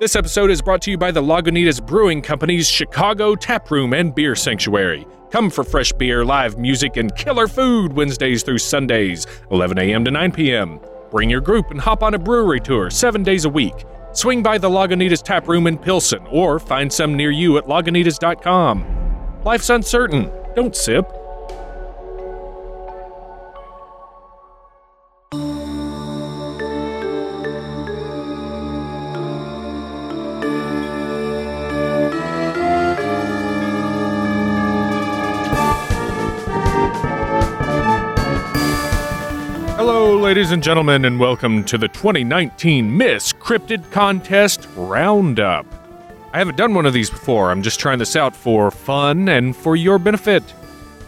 This episode is brought to you by the Lagunitas Brewing Company's Chicago Tap Room and Beer Sanctuary. Come for fresh beer, live music, and killer food Wednesdays through Sundays, 11 a.m. to 9 p.m. Bring your group and hop on a brewery tour seven days a week. Swing by the Lagunitas Tap Room in Pilsen or find some near you at lagunitas.com. Life's uncertain. Don't sip. Ladies and gentlemen, and welcome to the 2019 Miss Cryptid Contest Roundup. I haven't done one of these before. I'm just trying this out for fun and for your benefit.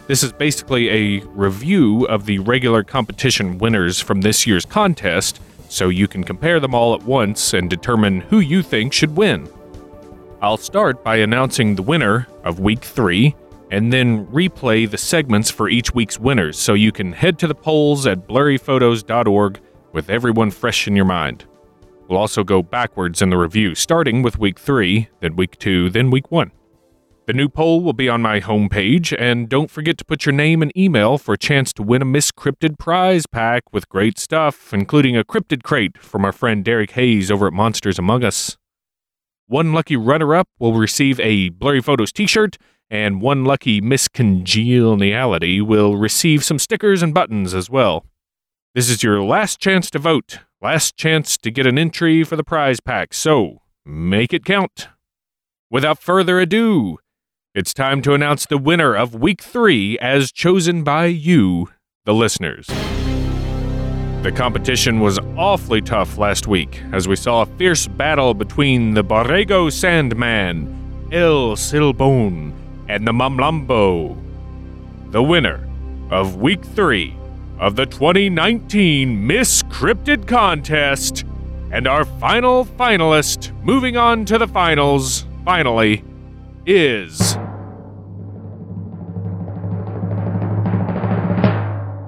This is basically a review of the regular competition winners from this year's contest, so you can compare them all at once and determine who you think should win. I'll start by announcing the winner of week three, and then replay the segments for each week's winners so you can head to the polls at blurryphotos.org with everyone fresh in your mind. We'll also go backwards in the review, starting with week three, then week two, then week one. The new poll will be on my homepage, and don't forget to put your name and email for a chance to win a Miss Cryptid prize pack with great stuff, including a cryptid crate from our friend Derek Hayes over at Monsters Among Us. One lucky runner up will receive a Blurry Photos t shirt, and one lucky Miss Congeniality will receive some stickers and buttons as well. This is your last chance to vote, last chance to get an entry for the prize pack, so make it count. Without further ado, it's time to announce the winner of week three as chosen by you, the listeners. The competition was awfully tough last week as we saw a fierce battle between the Borrego Sandman, El Silbón, and the Mamlambo. The winner of week three of the 2019 Miss Cryptid Contest and our final finalist moving on to the finals, finally, is.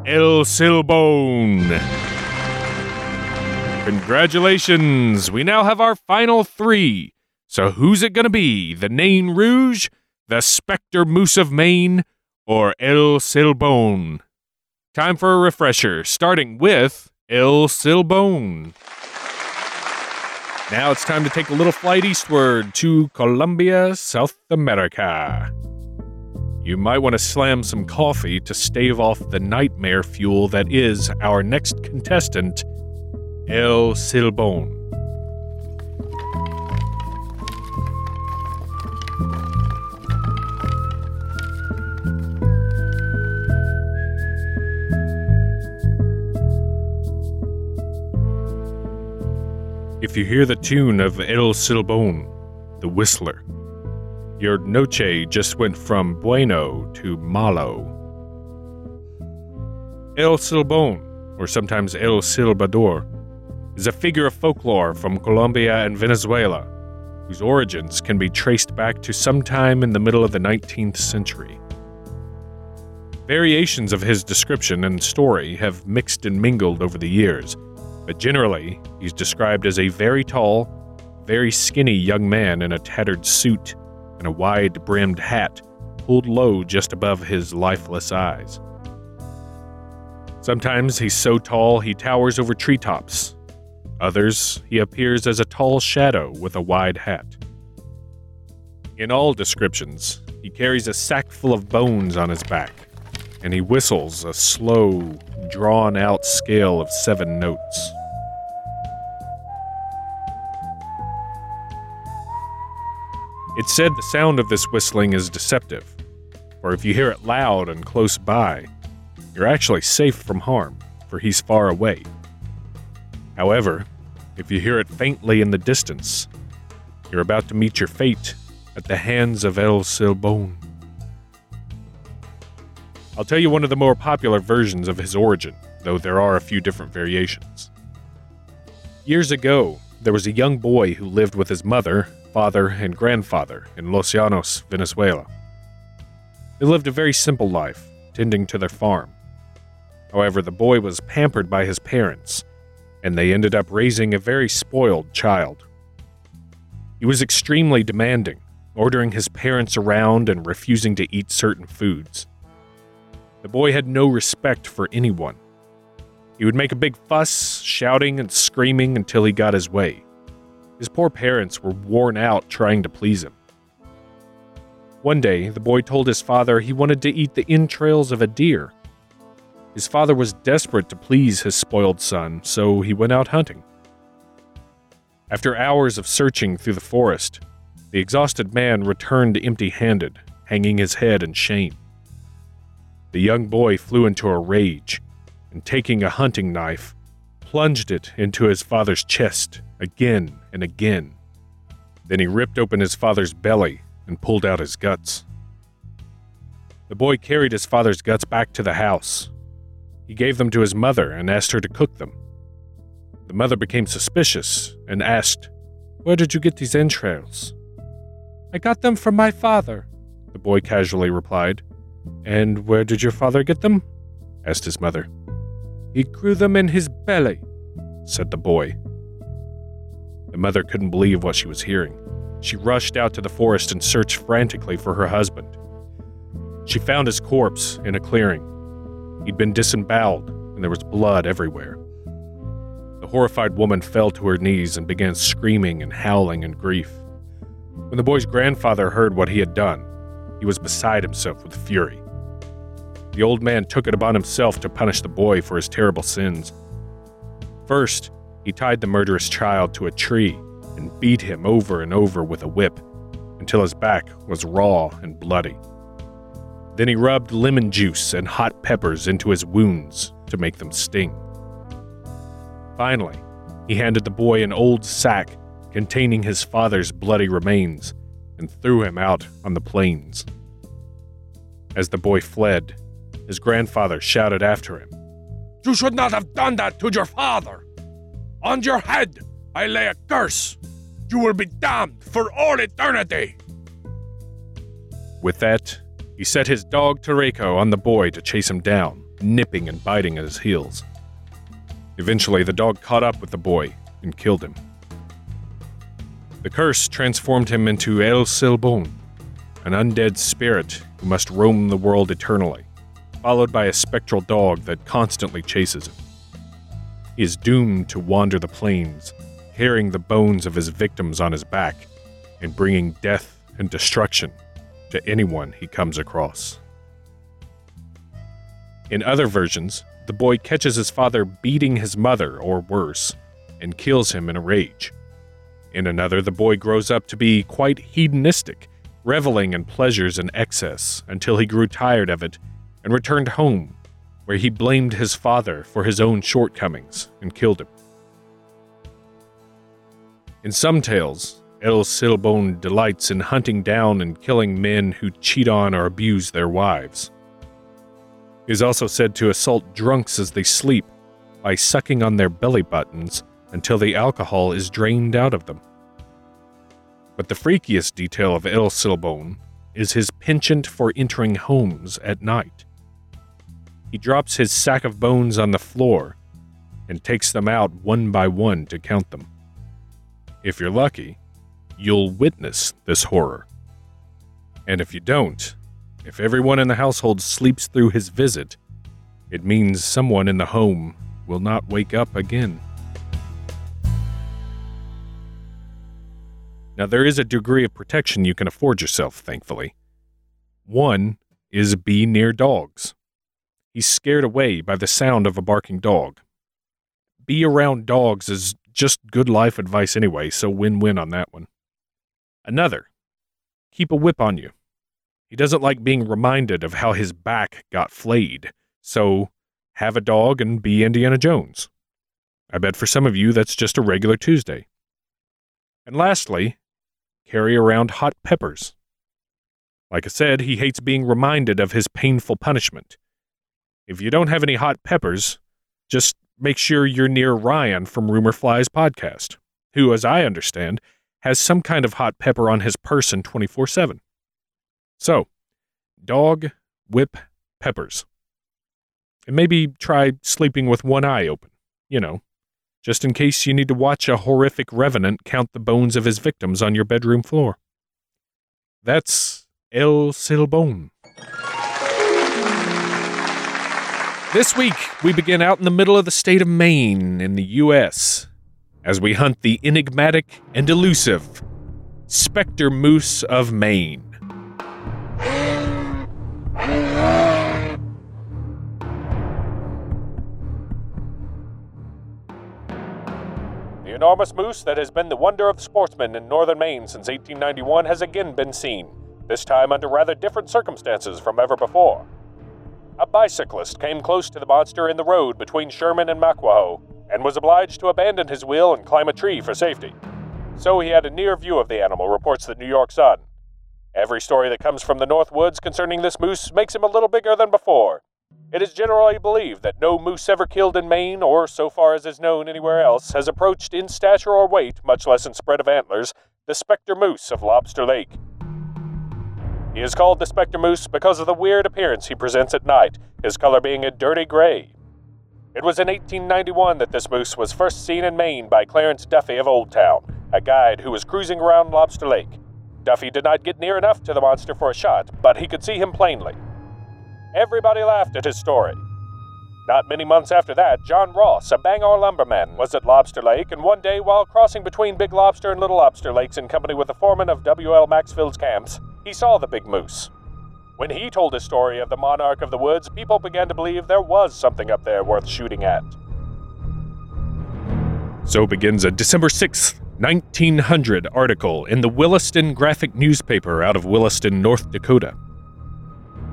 El Silbón. Congratulations! We now have our final three. So who's it gonna be? The Nain Rouge, the Spectre Moose of Maine, or El Silbón? Time for a refresher, starting with El Silbón. Now it's time to take a little flight eastward to Colombia, South America. You might want to slam some coffee to stave off the nightmare fuel that is our next contestant, El Silbón. If you hear the tune of El Silbón, the whistler, your noche just went from bueno to malo. El Silbón, or sometimes El Silbador, is a figure of folklore from Colombia and Venezuela, whose origins can be traced back to sometime in the middle of the 19th century. Variations of his description and story have mixed and mingled over the years, but generally, he's described as a very tall, very skinny young man in a tattered suit and a wide brimmed hat pulled low just above his lifeless eyes. Sometimes he's so tall he towers over treetops. Others, he appears as a tall shadow with a wide hat. In all descriptions, he carries a sack full of bones on his back, and he whistles a slow, drawn out scale of seven notes. It's said the sound of this whistling is deceptive, for if you hear it loud and close by, you're actually safe from harm, for he's far away. However, if you hear it faintly in the distance, you're about to meet your fate at the hands of El Silbón. I'll tell you one of the more popular versions of his origin, though there are a few different variations. Years ago, there was a young boy who lived with his mother, father, and grandfather in Los Llanos, Venezuela. They lived a very simple life, tending to their farm. However, the boy was pampered by his parents, and they ended up raising a very spoiled child. He was extremely demanding, ordering his parents around and refusing to eat certain foods. The boy had no respect for anyone. He would make a big fuss, shouting and screaming until he got his way. His poor parents were worn out trying to please him. One day, the boy told his father he wanted to eat the entrails of a deer. His father was desperate to please his spoiled son, so he went out hunting. After hours of searching through the forest, the exhausted man returned empty handed, hanging his head in shame. The young boy flew into a rage and, taking a hunting knife, plunged it into his father's chest again and again. Then he ripped open his father's belly and pulled out his guts. The boy carried his father's guts back to the house. He gave them to his mother and asked her to cook them. The mother became suspicious and asked, Where did you get these entrails? I got them from my father, the boy casually replied. And where did your father get them? asked his mother. He grew them in his belly, said the boy. The mother couldn't believe what she was hearing. She rushed out to the forest and searched frantically for her husband. She found his corpse in a clearing. He'd been disemboweled, and there was blood everywhere. The horrified woman fell to her knees and began screaming and howling in grief. When the boy's grandfather heard what he had done, he was beside himself with fury. The old man took it upon himself to punish the boy for his terrible sins. First, he tied the murderous child to a tree and beat him over and over with a whip until his back was raw and bloody. Then he rubbed lemon juice and hot peppers into his wounds to make them sting. Finally, he handed the boy an old sack containing his father's bloody remains and threw him out on the plains. As the boy fled, his grandfather shouted after him, You should not have done that to your father! On your head I lay a curse! You will be damned for all eternity! With that, he set his dog Tureco on the boy to chase him down, nipping and biting at his heels. Eventually, the dog caught up with the boy and killed him. The curse transformed him into El Silbon, an undead spirit who must roam the world eternally, followed by a spectral dog that constantly chases him. Is doomed to wander the plains, carrying the bones of his victims on his back and bringing death and destruction to anyone he comes across. In other versions, the boy catches his father beating his mother, or worse, and kills him in a rage. In another, the boy grows up to be quite hedonistic, reveling in pleasures and excess until he grew tired of it and returned home, where he blamed his father for his own shortcomings and killed him. In some tales, El Silbon delights in hunting down and killing men who cheat on or abuse their wives. He is also said to assault drunks as they sleep by sucking on their belly buttons until the alcohol is drained out of them. But the freakiest detail of El Silbon is his penchant for entering homes at night. He drops his sack of bones on the floor and takes them out one by one to count them. If you're lucky, you'll witness this horror. And if you don't, if everyone in the household sleeps through his visit, it means someone in the home will not wake up again. Now, there is a degree of protection you can afford yourself, thankfully. One is be near dogs. He's scared away by the sound of a barking dog. Be around dogs is just good life advice anyway, so win win on that one. Another, keep a whip on you. He doesn't like being reminded of how his back got flayed, so have a dog and be Indiana Jones. I bet for some of you that's just a regular Tuesday. And lastly, carry around hot peppers. Like I said, he hates being reminded of his painful punishment. If you don't have any hot peppers, just make sure you're near Ryan from Rumor Flies podcast, who, as I understand, has some kind of hot pepper on his person 24 7. So, dog, whip, peppers. And maybe try sleeping with one eye open. You know, just in case you need to watch a horrific revenant count the bones of his victims on your bedroom floor. That's El Silbón. This week, we begin out in the middle of the state of Maine in the U.S. as we hunt the enigmatic and elusive Spectre Moose of Maine. The enormous moose that has been the wonder of sportsmen in northern Maine since 1891 has again been seen, this time under rather different circumstances from ever before. A bicyclist came close to the monster in the road between Sherman and Macwahoc and was obliged to abandon his wheel and climb a tree for safety. So he had a near view of the animal, reports the New York Sun. Every story that comes from the North Woods concerning this moose makes him a little bigger than before, it is generally believed that no moose ever killed in Maine, or so far as is known anywhere else, has approached in stature or weight, much less in spread of antlers, the specter moose of Lobster Lake. He is called the specter moose because of the weird appearance he presents at night, his color being a dirty gray. It was in 1891 that this moose was first seen in Maine by Clarence Duffy of Old Town, a guide who was cruising around Lobster Lake. Duffy did not get near enough to the monster for a shot, but he could see him plainly. Everybody laughed at his story. Not many months after that, John Ross, a Bangor lumberman, was at Lobster Lake, and one day, while crossing between Big Lobster and Little Lobster Lakes in company with the foreman of W.L. Maxfield's camps, he saw the big moose. When he told his story of the monarch of the woods, people began to believe there was something up there worth shooting at. So begins a December 6th, 1900 article in the Williston Graphic newspaper out of Williston, North Dakota.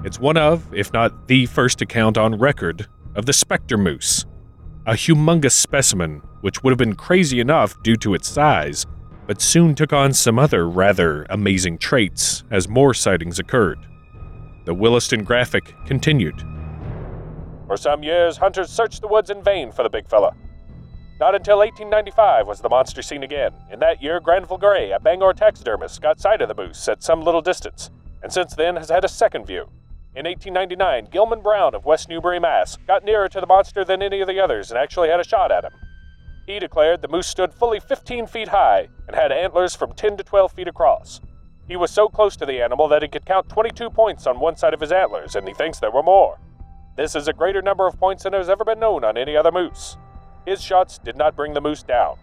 It's one of, if not the first account on record, of the specter moose, a humongous specimen which would have been crazy enough due to its size, but soon took on some other rather amazing traits as more sightings occurred. The Williston Graphic continued. For some years, hunters searched the woods in vain for the big fella. Not until 1895 was the monster seen again. In that year, Granville Gray, a Bangor taxidermist, got sight of the moose at some little distance, and since then has had a second view. In 1899, Gilman Brown of West Newbury, Mass., got nearer to the monster than any of the others and actually had a shot at him. He declared the moose stood fully 15 feet high and had antlers from 10 to 12 feet across. He was so close to the animal that he could count 22 points on one side of his antlers, and he thinks there were more. This is a greater number of points than has ever been known on any other moose. His shots did not bring the moose down.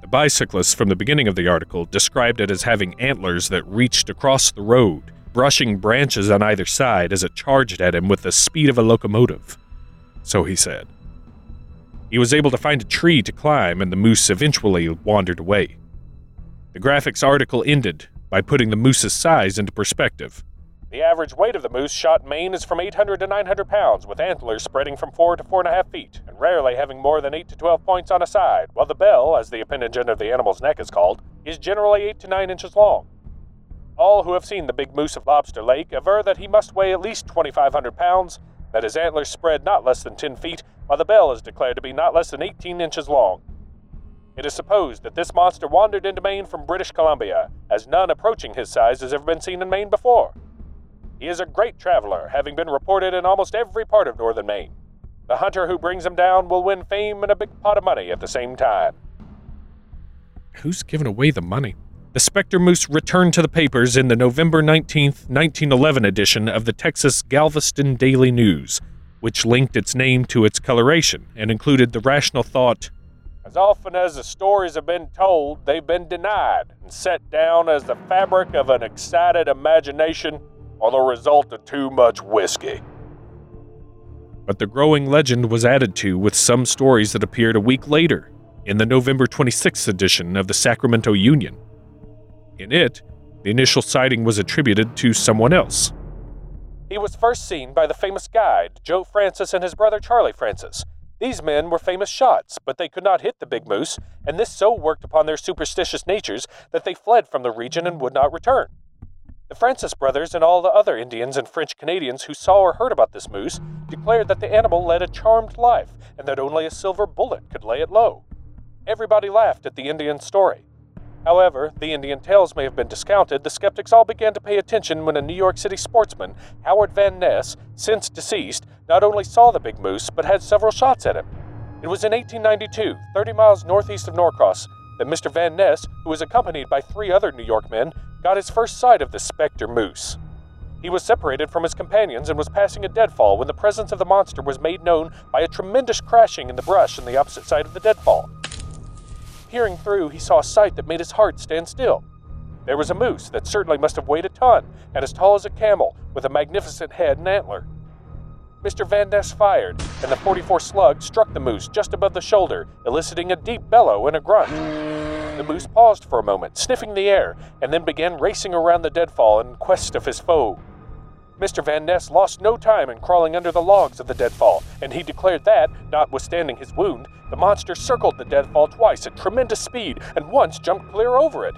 The bicyclist from the beginning of the article described it as having antlers that reached across the road brushing branches on either side as it charged at him with the speed of a locomotive. So he said. He was able to find a tree to climb, and the moose eventually wandered away. The graphics article ended by putting the moose's size into perspective. The average weight of the moose shot in Maine is from 800 to 900 pounds, with antlers spreading from 4 to 4.5 feet, and rarely having more than 8 to 12 points on a side, while the bell, as the appendage end of the animal's neck is called, is generally 8 to 9 inches long. All who have seen the big moose of Lobster Lake aver that he must weigh at least 2,500 pounds, that his antlers spread not less than 10 feet, while the bell is declared to be not less than 18 inches long. It is supposed that this monster wandered into Maine from British Columbia, as none approaching his size has ever been seen in Maine before. He is a great traveler, having been reported in almost every part of northern Maine. The hunter who brings him down will win fame and a big pot of money at the same time. Who's giving away the money? The Spectre Moose returned to the papers in the November 19, 1911 edition of the Texas Galveston Daily News, which linked its name to its coloration and included the rational thought As often as the stories have been told, they've been denied and set down as the fabric of an excited imagination or the result of too much whiskey. But the growing legend was added to with some stories that appeared a week later in the November 26th edition of the Sacramento Union. In it, the initial sighting was attributed to someone else. He was first seen by the famous guide, Joe Francis, and his brother Charlie Francis. These men were famous shots, but they could not hit the big moose, and this so worked upon their superstitious natures that they fled from the region and would not return. The Francis brothers and all the other Indians and French Canadians who saw or heard about this moose declared that the animal led a charmed life and that only a silver bullet could lay it low. Everybody laughed at the Indian story, However, the Indian tales may have been discounted, the skeptics all began to pay attention when a New York City sportsman, Howard Van Ness, since deceased, not only saw the big moose, but had several shots at him. It was in 1892, 30 miles northeast of Norcross, that Mr. Van Ness, who was accompanied by three other New York men, got his first sight of the specter moose. He was separated from his companions and was passing a deadfall when the presence of the monster was made known by a tremendous crashing in the brush on the opposite side of the deadfall. Peering through, he saw a sight that made his heart stand still. There was a moose that certainly must have weighed a ton and as tall as a camel, with a magnificent head and antler. Mr. Van Ness fired, and the 44 slug struck the moose just above the shoulder, eliciting a deep bellow and a grunt. The moose paused for a moment, sniffing the air, and then began racing around the deadfall in quest of his foe. Mr. Van Ness lost no time in crawling under the logs of the deadfall, and he declared that, notwithstanding his wound, the monster circled the deadfall twice at tremendous speed and once jumped clear over it.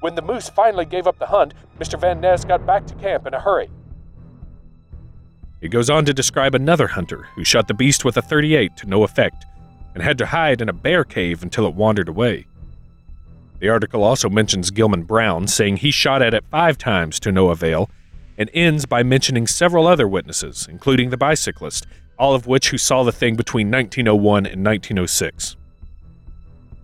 When the moose finally gave up the hunt, Mr. Van Ness got back to camp in a hurry. It goes on to describe another hunter who shot the beast with a 38 to no effect and had to hide in a bear cave until it wandered away. The article also mentions Gilman Brown, saying he shot at it five times to no avail, and ends by mentioning several other witnesses, including the bicyclist, all of which who saw the thing between 1901 and 1906.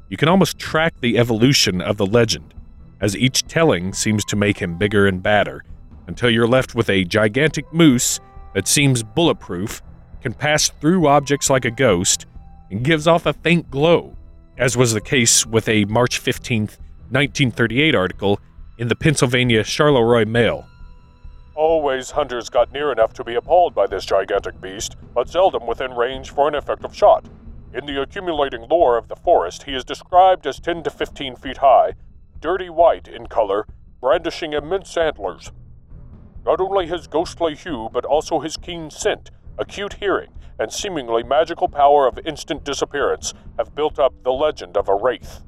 You can almost track the evolution of the legend, as each telling seems to make him bigger and badder, until you're left with a gigantic moose that seems bulletproof, can pass through objects like a ghost, and gives off a faint glow, as was the case with a March 15, 1938 article in the Pennsylvania Charleroi Mail. Always hunters got near enough to be appalled by this gigantic beast, but seldom within range for an effective shot. In the accumulating lore of the forest, he is described as 10 to 15 feet high, dirty white in color, brandishing immense antlers, not only his ghostly hue, but also his keen scent, acute hearing, and seemingly magical power of instant disappearance have built up the legend of a wraith.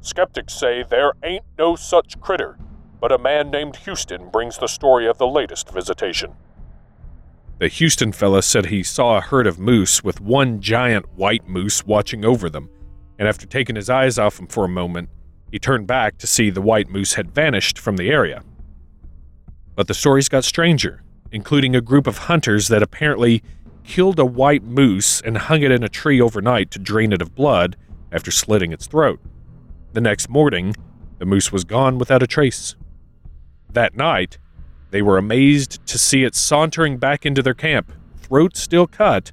Skeptics say there ain't no such critter, but a man named Houston brings the story of the latest visitation. The Houston fella said he saw a herd of moose with one giant white moose watching over them, and after taking his eyes off him for a moment, he turned back to see the white moose had vanished from the area. But the stories got stranger, including a group of hunters that apparently killed a white moose and hung it in a tree overnight to drain it of blood after slitting its throat. The next morning, the moose was gone without a trace. That night, they were amazed to see it sauntering back into their camp, throat still cut,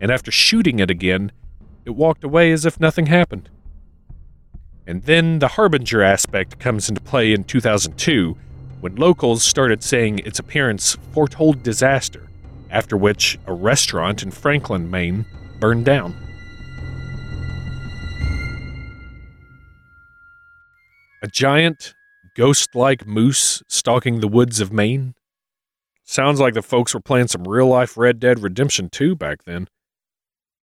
and after shooting it again, it walked away as if nothing happened. And then the Harbinger aspect comes into play in 2002 when locals started saying its appearance foretold disaster, after which a restaurant in Franklin, Maine burned down. A giant, ghost like moose stalking the woods of Maine? Sounds like the folks were playing some real life Red Dead Redemption 2 back then.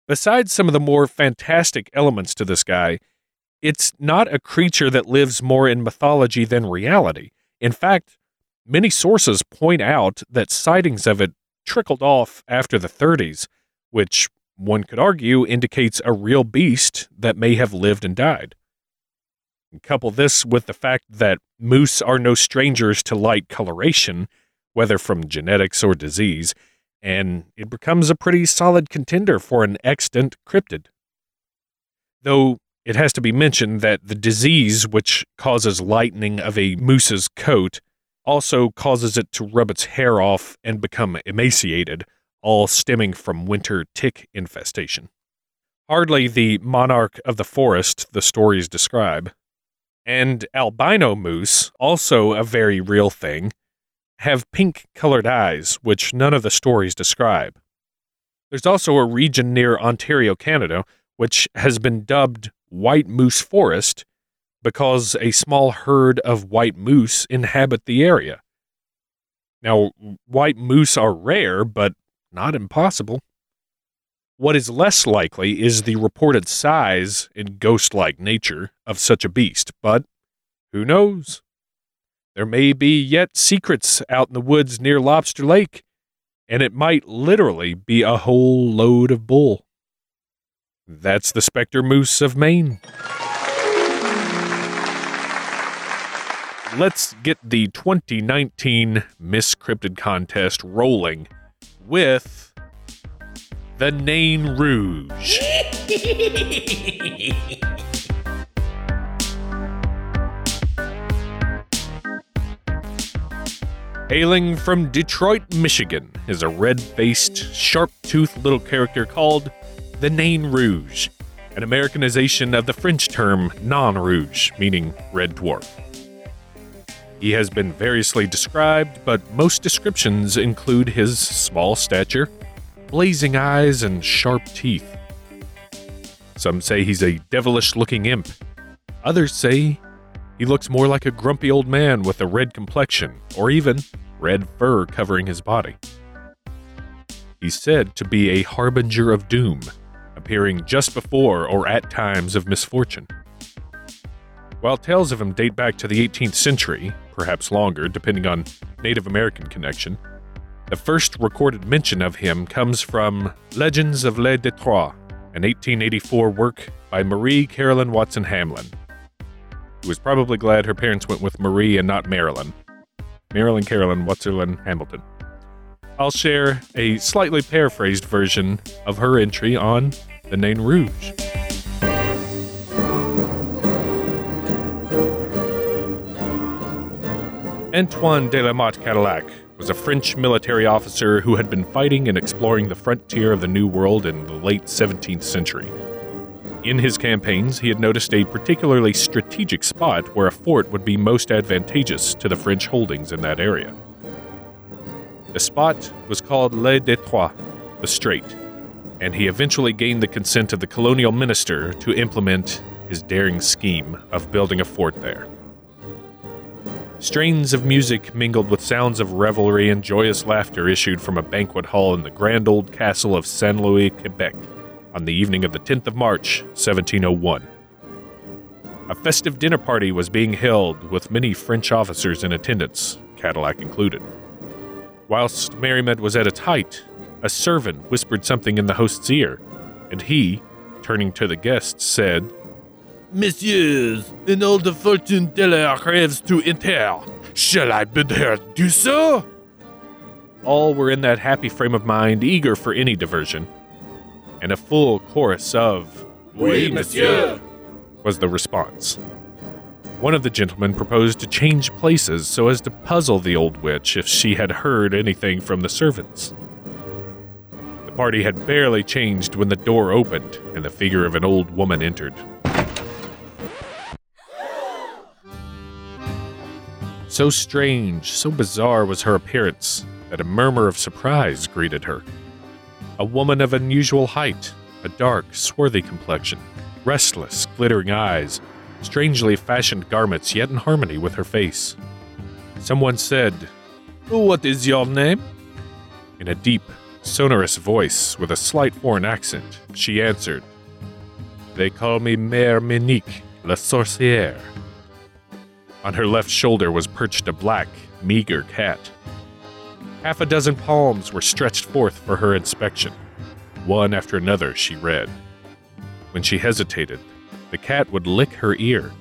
Besides some of the more fantastic elements to this guy, it's not a creature that lives more in mythology than reality. In fact, many sources point out that sightings of it trickled off after the 30s, which one could argue indicates a real beast that may have lived and died. Couple this with the fact that moose are no strangers to light coloration, whether from genetics or disease, and it becomes a pretty solid contender for an extant cryptid. Though it has to be mentioned that the disease which causes lightening of a moose's coat also causes it to rub its hair off and become emaciated, all stemming from winter tick infestation. Hardly the monarch of the forest the stories describe. And albino moose, also a very real thing, have pink colored eyes, which none of the stories describe. There's also a region near Ontario, Canada, which has been dubbed White Moose Forest because a small herd of white moose inhabit the area. Now, white moose are rare, but not impossible. What is less likely is the reported size and ghost like nature of such a beast, but who knows? There may be yet secrets out in the woods near Lobster Lake, and it might literally be a whole load of bull. That's the Spectre Moose of Maine. Let's get the 2019 Miss Cryptid contest rolling with the Nain Rouge. Hailing from Detroit, Michigan, is a red faced, sharp toothed little character called the Nain Rouge, an Americanization of the French term Nain Rouge, meaning red dwarf. He has been variously described, but most descriptions include his small stature, blazing eyes, and sharp teeth. Some say he's a devilish looking imp. Others say he looks more like a grumpy old man with a red complexion, or even red fur covering his body. He's said to be a harbinger of doom, appearing just before or at times of misfortune. While tales of him date back to the 18th century, perhaps longer, depending on Native American connection, the first recorded mention of him comes from Legends of Les Detroit, an 1884 work by Marie Carolyn Watson Hamlin, who was probably glad her parents went with Marie and not Marilyn. Marilyn Carolyn Watson Hamilton. I'll share a slightly paraphrased version of her entry on the Nain Rouge. Antoine de la Motte Cadillac was a French military officer who had been fighting and exploring the frontier of the New World in the late 17th century. In his campaigns, he had noticed a particularly strategic spot where a fort would be most advantageous to the French holdings in that area. The spot was called Le Détroit, the Strait, and he eventually gained the consent of the colonial minister to implement his daring scheme of building a fort there. Strains of music mingled with sounds of revelry and joyous laughter issued from a banquet hall in the grand old castle of Saint Louis, Quebec on the evening of the 10th of March, 1701. A festive dinner party was being held with many French officers in attendance, Cadillac included. Whilst merriment was at its height, a servant whispered something in the host's ear, and he, turning to the guests, said, Messieurs, an old fortune teller craves to enter. Shall I bid her do so? All were in that happy frame of mind, eager for any diversion, and a full chorus of Oui, monsieur, was the response. One of the gentlemen proposed to change places so as to puzzle the old witch if she had heard anything from the servants. The party had barely changed when the door opened and the figure of an old woman entered. So strange, so bizarre was her appearance that a murmur of surprise greeted her a woman of unusual height, a dark, swarthy complexion, restless, glittering eyes, strangely fashioned garments yet in harmony with her face. Someone said, What is your name? In a deep, sonorous voice with a slight foreign accent, she answered, They call me Mère Minique, la sorcière. On her left shoulder was perched a black, meager cat. Half a dozen palms were stretched forth for her inspection. One after another, she read. When she hesitated, the cat would lick her ear,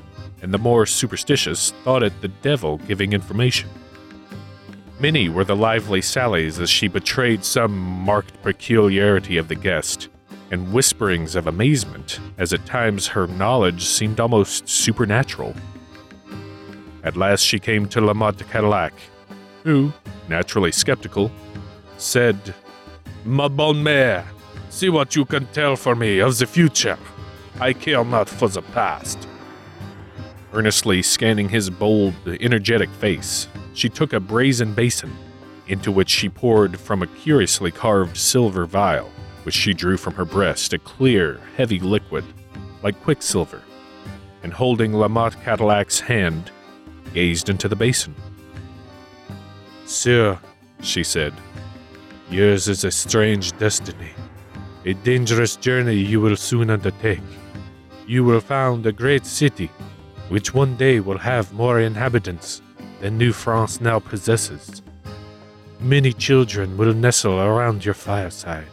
and the more superstitious thought it the devil giving information. Many were the lively sallies as she betrayed some marked peculiarity of the guest, and whisperings of amazement as at times her knowledge seemed almost supernatural. At last she came to La Motte Cadillac, who, naturally skeptical, said, Ma bonne mère, see what you can tell for me of the future. I care not for the past. Earnestly scanning his bold, energetic face, she took a brazen basin, into which she poured from a curiously carved silver vial, which she drew from her breast a clear, heavy liquid, like quicksilver, and holding La Motte Cadillac's hand, gazed into the basin. Sir, she said, yours is a strange destiny, a dangerous journey you will soon undertake. You will found a great city, which one day will have more inhabitants than New France now possesses. Many children will nestle around your fireside.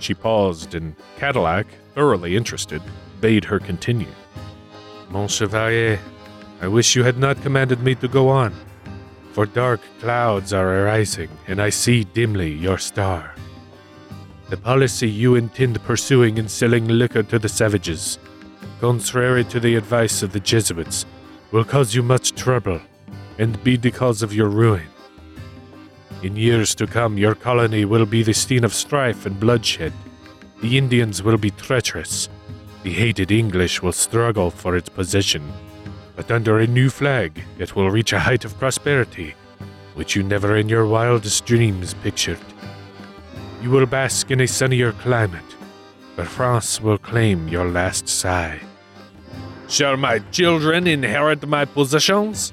She paused, and Cadillac, thoroughly interested, bade her continue. Mon chevalier, I wish you had not commanded me to go on for dark clouds are arising, and I see dimly your star. The policy you intend pursuing in selling liquor to the savages, contrary to the advice of the Jesuits, will cause you much trouble and be the cause of your ruin. In years to come, your colony will be the scene of strife and bloodshed. The Indians will be treacherous. The hated English will struggle for its position. But under a new flag, it will reach a height of prosperity, which you never in your wildest dreams pictured. You will bask in a sunnier climate, but France will claim your last sigh. Shall my children inherit my possessions?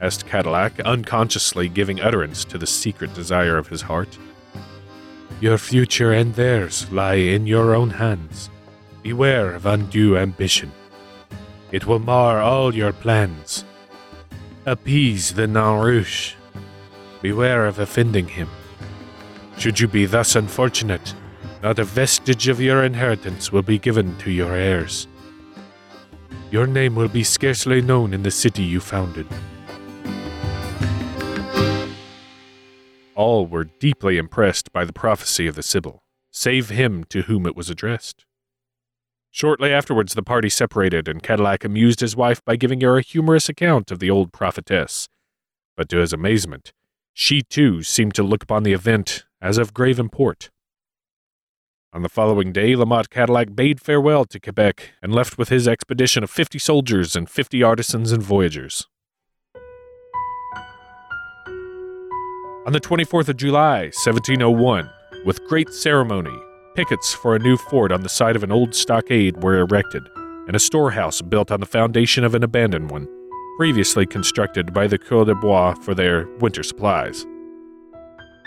asked Cadillac, unconsciously giving utterance to the secret desire of his heart. Your future and theirs lie in your own hands. Beware of undue ambition. It will mar all your plans. Appease the Rouge. Beware of offending him. Should you be thus unfortunate, not a vestige of your inheritance will be given to your heirs. Your name will be scarcely known in the city you founded. All were deeply impressed by the prophecy of the Sibyl, save him to whom it was addressed. Shortly afterwards, the party separated, and Cadillac amused his wife by giving her a humorous account of the old prophetess. But to his amazement, she too seemed to look upon the event as of grave import. On the following day, Lamotte Cadillac bade farewell to Quebec and left with his expedition of fifty soldiers and fifty artisans and voyagers. On the 24th of July, 1701, with great ceremony, pickets for a new fort on the site of an old stockade were erected, and a storehouse built on the foundation of an abandoned one, previously constructed by the Coeur de Bois for their winter supplies.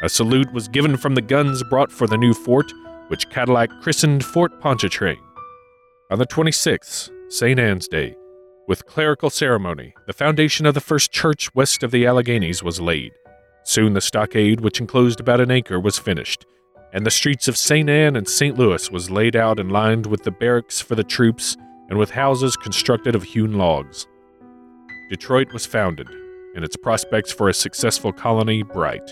A salute was given from the guns brought for the new fort, which Cadillac christened Fort Pontchartrain. On the 26th, St. Anne's Day, with clerical ceremony, the foundation of the first church west of the Alleghanies was laid. Soon the stockade, which enclosed about an acre, was finished, and the streets of St. Anne and St. Louis was laid out and lined with the barracks for the troops and with houses constructed of hewn logs. Detroit was founded, and its prospects for a successful colony bright.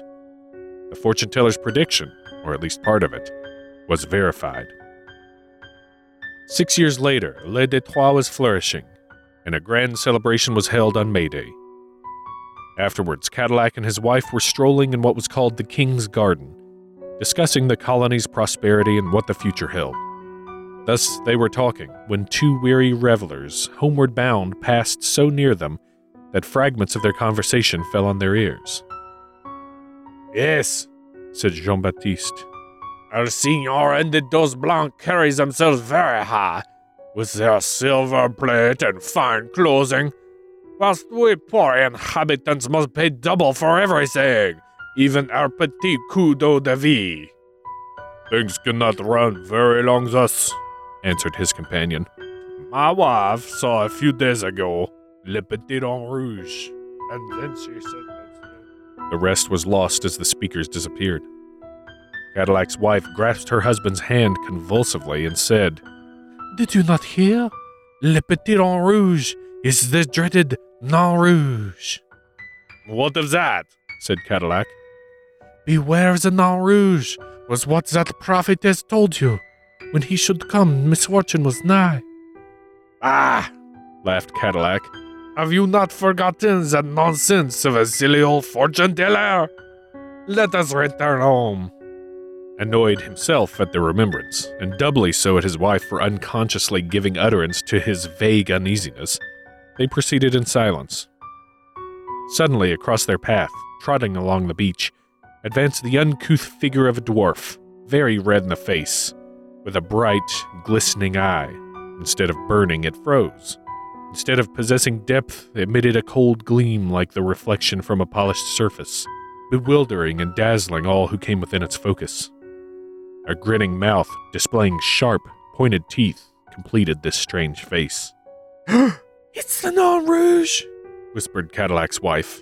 The fortune teller's prediction, or at least part of it, was verified. Six years later, Le Detroit was flourishing, and a grand celebration was held on May Day. Afterwards, Cadillac and his wife were strolling in what was called the King's Garden, discussing the colony's prosperity and what the future held. Thus they were talking when two weary revelers, homeward bound, passed so near them that fragments of their conversation fell on their ears. Yes, said Jean Baptiste. Our Signor and the Dos Blancs carry themselves very high, with their silver plate and fine clothing whilst we poor inhabitants must pay double for everything, even our petit coup de vie. Things cannot run very long thus, answered his companion. My wife saw a few days ago Le Petit en Rouge, and then she said The rest was lost as the speakers disappeared. Cadillac's wife grasped her husband's hand convulsively and said, Did you not hear? Le Petit en Rouge is the dreaded Nain Rouge. What of that? said Cadillac. Beware the Nain Rouge was what that prophetess told you. When he should come, misfortune was nigh. Ah! laughed Cadillac. Have you not forgotten that nonsense of a silly old fortune teller? Let us return home. Annoyed himself at the remembrance, and doubly so at his wife for unconsciously giving utterance to his vague uneasiness, they proceeded in silence. Suddenly, across their path, trotting along the beach, advanced the uncouth figure of a dwarf, very red in the face, with a bright, glistening eye. Instead of burning, it froze. Instead of possessing depth, it emitted a cold gleam like the reflection from a polished surface, bewildering and dazzling all who came within its focus. A grinning mouth, displaying sharp, pointed teeth, completed this strange face. It's the Nain Rouge, whispered Cadillac's wife.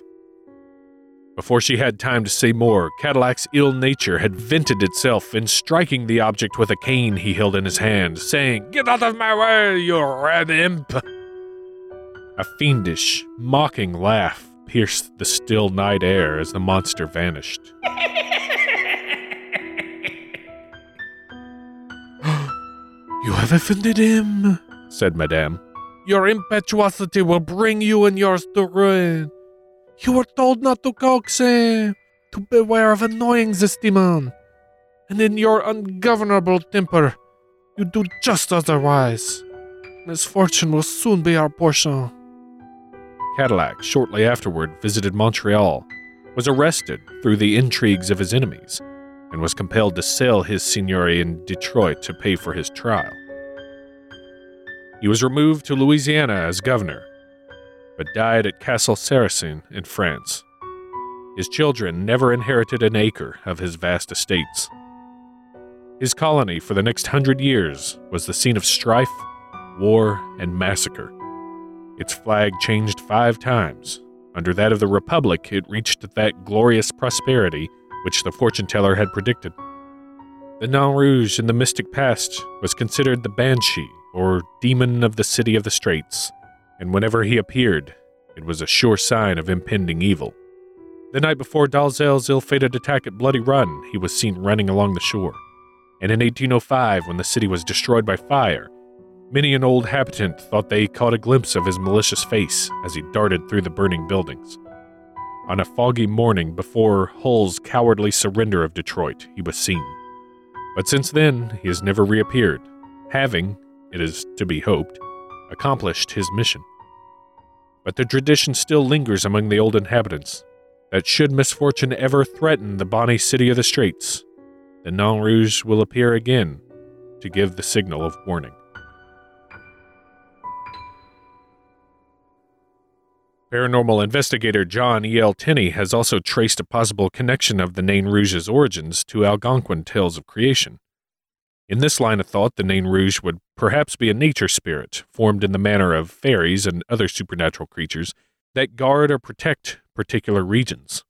Before she had time to say more, Cadillac's ill nature had vented itself in striking the object with a cane he held in his hand, saying, Get out of my way, you red imp! A fiendish, mocking laugh pierced the still night air as the monster vanished. You have offended him, said Madame. Your impetuosity will bring you and yours to ruin. You were told not to coax him, to beware of annoying this demon. And in your ungovernable temper, you do just otherwise. Misfortune will soon be our portion. Cadillac, shortly afterward, visited Montreal, was arrested through the intrigues of his enemies, and was compelled to sell his seigneury in Detroit to pay for his trial. He was removed to Louisiana as governor, but died at Castelsarrasin in France. His children never inherited an acre of his vast estates. His colony for the next hundred years was the scene of strife, war, and massacre. Its flag changed five times. Under that of the Republic, it reached that glorious prosperity which the fortune teller had predicted. The Nain Rouge in the mystic past was considered the banshee, or demon of the city of the straits, and whenever he appeared, it was a sure sign of impending evil. The night before Dalzell's ill fated attack at Bloody Run, he was seen running along the shore. And in 1805, when the city was destroyed by fire, many an old habitant thought they caught a glimpse of his malicious face as he darted through the burning buildings. On a foggy morning before Hull's cowardly surrender of Detroit, he was seen. But since then, he has never reappeared, having, it is to be hoped, accomplished his mission. But the tradition still lingers among the old inhabitants that should misfortune ever threaten the bonny city of the Straits, the Nain Rouge will appear again to give the signal of warning. Paranormal investigator John E.L. Tenney has also traced a possible connection of the Nain Rouge's origins to Algonquin tales of creation. In this line of thought, the Nain Rouge would perhaps be a nature spirit, formed in the manner of fairies and other supernatural creatures, that guard or protect particular regions.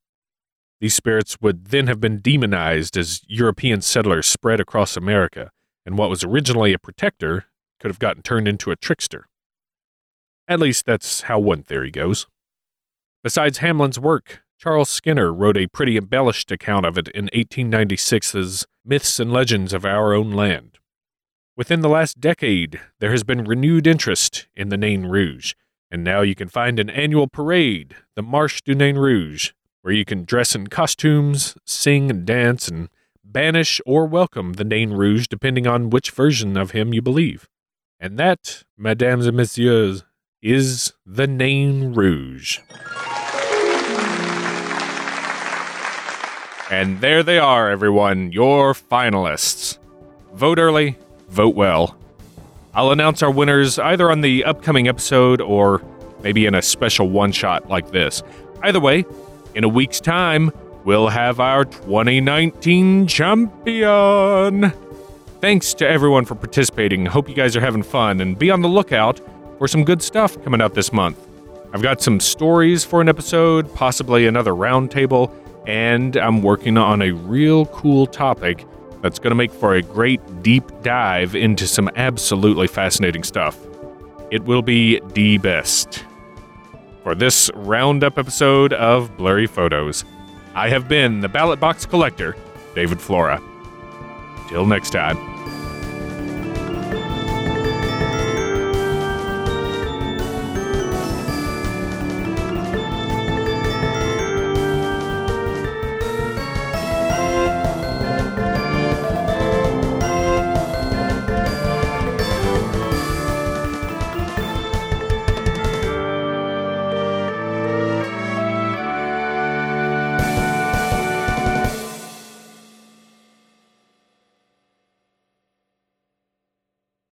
These spirits would then have been demonized as European settlers spread across America, and what was originally a protector could have gotten turned into a trickster. At least that's how one theory goes. Besides Hamlin's work, Charles Skinner wrote a pretty embellished account of it in 1896's Myths and Legends of Our Own Land. Within the last decade, there has been renewed interest in the Nain Rouge, and now you can find an annual parade, the Marche du Nain Rouge, where you can dress in costumes, sing and dance, and banish or welcome the Nain Rouge depending on which version of him you believe. And that, mesdames and messieurs, is the Nain Rouge. And there they are, everyone, your finalists. Vote early, vote well. I'll announce our winners either on the upcoming episode or maybe in a special one shot like this. Either way, in a week's time, we'll have our 2019 champion. Thanks to everyone for participating. Hope you guys are having fun and be on the lookout for some good stuff coming out this month. I've got some stories for an episode, possibly another roundtable, and I'm working on a real cool topic that's going to make for a great deep dive into some absolutely fascinating stuff. It will be the best. For this roundup episode of Blurry Photos, I have been the Ballot Box Collector, David Flora. Till next time.